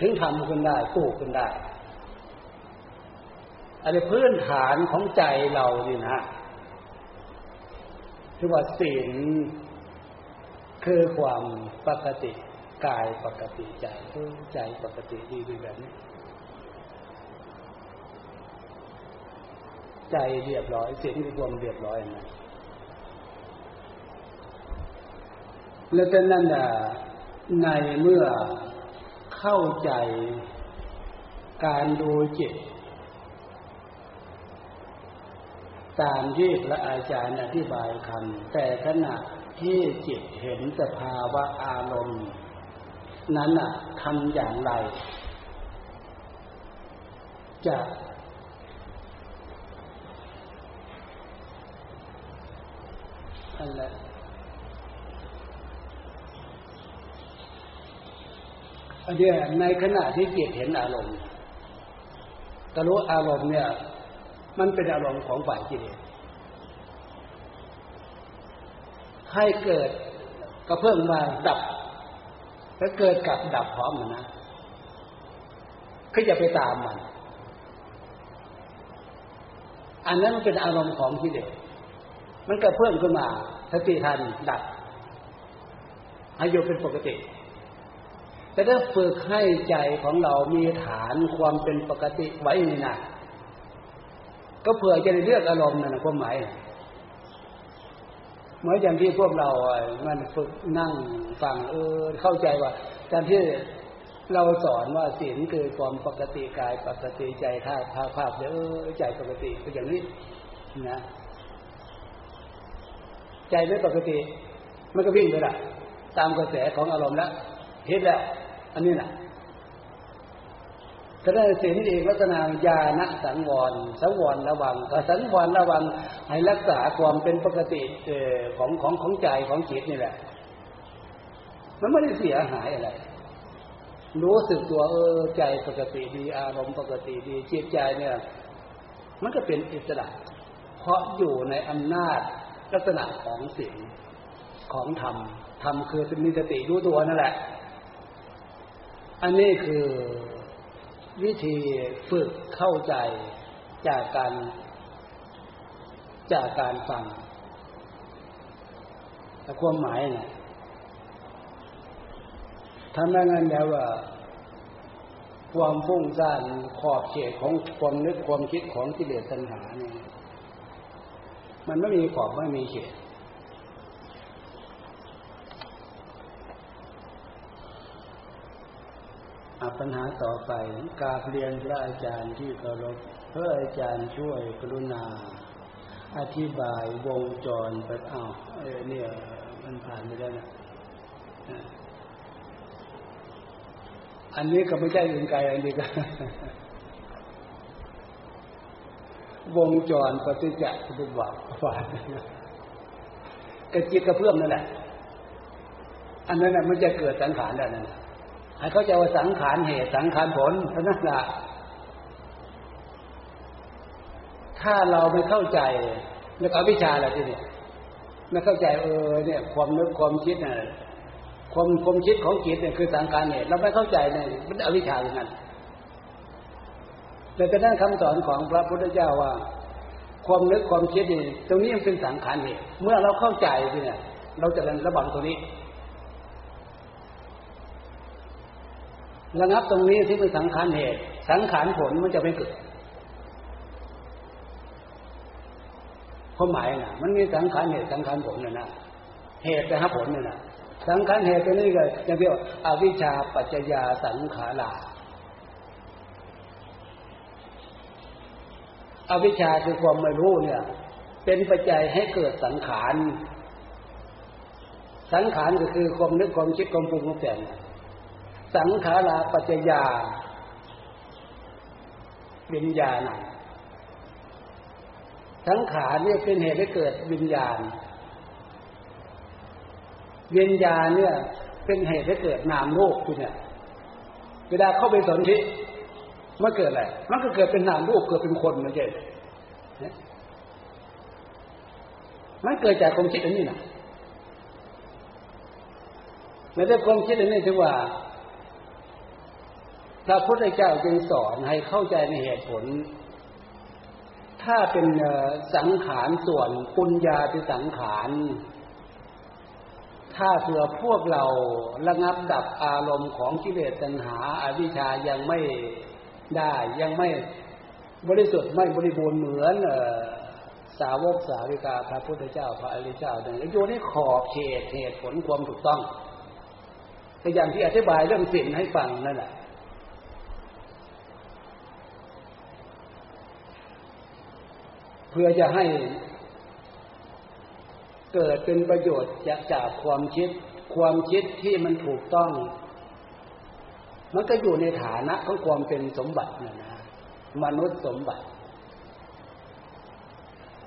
ถึงทำขึ้นได้ปลูกขึ้นได้อันนี้พื้นฐานของใจเรานี่นะ คือว่าศีลคือความปกติกายปกติใจใจปกติดีเป็นแบบนี้ ใจเรียบร้อยศีลคือความเรียบร้อยนะแล้วแต่นั้นน่ะในเมื่อเข้าใจการดูจิต ตามที่พระอาจารย์อธิบายคำแต่ขณะที่จิตเห็นสภาวะอารมณ์ นั้นอะทำอย่างไร จะอะไรอันนี้ในขณะที่จิตเห็นอารมณ์ตรู้อารมณ์เนี่ย มันเป็นอารมณ์ของฝ่ายกิเลสให้เกิดก็เพิ่งมาดับถ้าเกิดกับดับพร้อมมันนะก็อย่าไปตามมัน อันนั้นมันเป็นอารมณ์ของกิเลสมันก็เพิ่มขึ้นมาสติทันดับให้อยู่เป็นปกติ แต่ถ้าฝึกให้ใจของเรามีฐานความเป็นปกติไว้นี่นะ ก็เผื่อจะได้เลือกอารมณ์นั่นความหมายเหมือนอย่างที่พวกเรามันฝึกนั่งฟังเออเข้าใจว่าการที่เราสอนว่าศีลคือความปกติกายปกติใจท่าภาพภาพเดี๋ยวใจปกติเป็นอย่างนี้นะใจไม่ปกติ มันก็วิ่งไปละตามกระแสของอารมณ์แล้วเห็นแล้ว อันนี้นะ ถ้าได้ศีลอีกลักษณะญาณสังวร สังวรระวังสังวรระวังให้รักษาความเป็นปกติของของของใจของจิตนี่แหละ มันไม่ได้เสียหายอะไร รู้สึกตัวเออใจปกติดีอารมณ์ปกติดีจิตใจเนี่ย มันก็เป็นอิสระ เพราะอยู่ในอำนาจลักษณะของสิ่งของธรรมธรรมคือมีสติรู้ตัวนั่นแหละ อันนี้คือ วิธีฝึกเข้าใจจากการจากการฟังแต่ความหมายเนะทำได้งั้นแล้วว่า ความฟุ้งซ่านขอบเขตของความนึกความคิดของกิเลสตัณหาเนี่ยมันไม่มีขอบไม่มีเขต ปัญหาต่อไปกาเรียนพระอาจารย์ที่เคารพพระอาจารย์ช่วยกรุณา อธิบายวงจรไปอ้าวเนี่ยมันผ่านไปแล้วนะอันนี้ก็ไม่ใช่อื่นไกลอันนี้ก็วงจรปฏิจจสมุปบาทผ่านกระจิตกระเพื่อมนั่นแหละ อันนั้นมันจะเกิดสังขารได้นั่นแหละ ให้เขาจะว่าสังขารเหตุสังขารผลเท่านั้นละถ้าเราไม่เข้าใจแล้วก็วิชาอะไรที่นี่ไม่เข้าใจเออเนี่ย ความนึกความคิดน่ะความความคิดของจิตเนี่ยคือสังขารเหตุเราไม่เข้าใจเนี่ยมันอวิชชาอย่างนั้นแต่เป็นนั้นคำสอนของพระพุทธเจ้าว่า ความนึกความคิดนี่ตรงนี้มันเป็นสังขารเหตุเมื่อเราเข้าใจเนี่ยเราจะระบังตรงนี้ ระงับตรงนี้ที่เป็นสังขารเหตุ สังขารผลมันจะไม่เกิดความหมายนะมันมีสังขารเหตุสังขารผลนะนะเหตุนะครับผลเนี่ยนะสังขารเหตุตัวนี้ก็จะเรียกว่าอวิชชาปัจจยาสังขาราอวิชชาคือความไม่รู้เนี่ย เป็นปัจจัยให้เกิดสังขาร สังขารก็คือความนึกความคิดความปรุงความแต่ง สังขาราปัจจยาวิญญาณสังขารเนี่ยเป็นเหตุให้เกิดวิญญาณ วิญญาณเนี่ย เป็นเหตุให้เกิดนามโลกคุณเนี่ย เวลาเข้าไปสนธิมันเกิดอะไร มันก็เกิดเป็นนามรูปเกิดเป็นคนมันเกิดมันเกิดจากความคิดอันนี้นะไม่ได้ความคิดอันนี้ถือว่า พระพุทธเจ้าจึงสอนให้เข้าใจในเหตุผล ถ้าเป็นสังขารส่วนปุญญาที่สังขารถ้าเผื่อพวกเราระงับดับอารมณ์ของกิเลสตัณหาอาวิชชายังไม่ได้ยังไม่บริสุทธิ์ไม่บริบูรณ์เหมือนสาวกสาวิกาพระพุทธเจ้าพระอริยเจ้าดังนั้นโยนให้ขอบเขตเหตุผลความถูกต้องแต่อย่างที่อธิบายเรื่องศีลให้ฟังนั่นแหละเพื่อจะให้เกิดเป็นประโยชน์จากจากความคิด ความคิดที่มันถูกต้อง มันก็อยู่ในฐานะของความเป็นสมบัตินะนะมนุษย์สมบัติ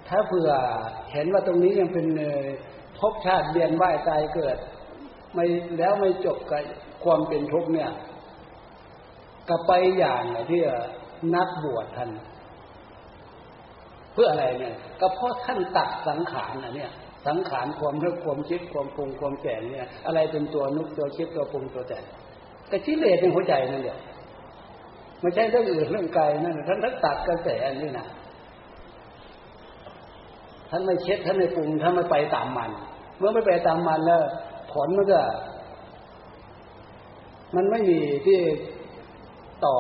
ถ้าเผื่อเห็นว่าตรงนี้ยังเป็นภพชาติเบียนว่ายตายเกิด ไม่แล้วไม่จบกับความเป็นทุกข์เนี่ย ก็ไปอย่างที่นักบวชท่าน เพื่ออะไรเนี่ย ก็เพราะท่านตัดสังขารนะเนี่ย สังขารความนึกความคิดความปรุงความแต่งเนี่ย อะไรเป็นตัวนึกตัวคิดตัวปรุงตัวแต่งแต่ที่เลสในหัวใจนั่นเดียวไม่ใช่เรื่องอื่นเรื่องไกลนั่นท่านท่านตัดกระแสนี่นะท่านไม่เช็ดท่านไม่ปรุงท่านไม่ไปตามมัน เมื่อไม่ไปตามมันแล้ว ผลมันก็ มันไม่มีที่ต่อ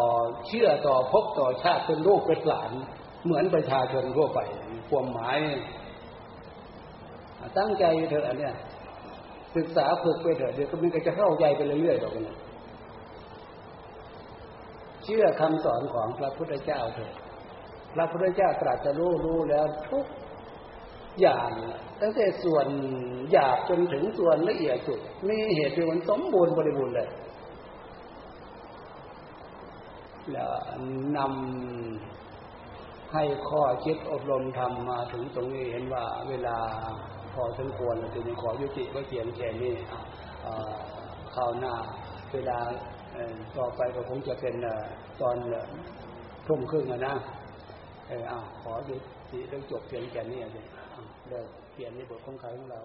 เชื่อต่อพบต่อชาติเป็นลูกเป็นหลาน เหมือนประชาชนทั่วไปความหมาย ตั้งใจเถอะเนี่ย ศึกษาฝึกไปเถอะเดี๋ยวก็มันก็จะเข้าใจไปเรื่อยๆต่อไปนี้เชื่อคำสอนของพระพุทธเจ้าเถอะพระพุทธเจ้าตรัสจะรู้รู้แล้วทุกอย่างตั้งแต่ส่วนหยาบจนถึงส่วนละเอียดสุดมีเหตุเป็นสมบูรณ์บริบูรณ์เลยแล้วนำ ให้ข้อคิดอบรมทำมาถึงตรงนี้เห็นว่าเวลาพอสมควรจึงขอยุติไว้เพียงแค่นี้ข้าวหน้า เวลาต่อไปก็คงจะเป็นตอนทุ่มครึ่งนะเออขอยุติเรื่องจบเพียงแค่นี้เลยเดี๋ยวเปลี่ยนในบทของใครของเรา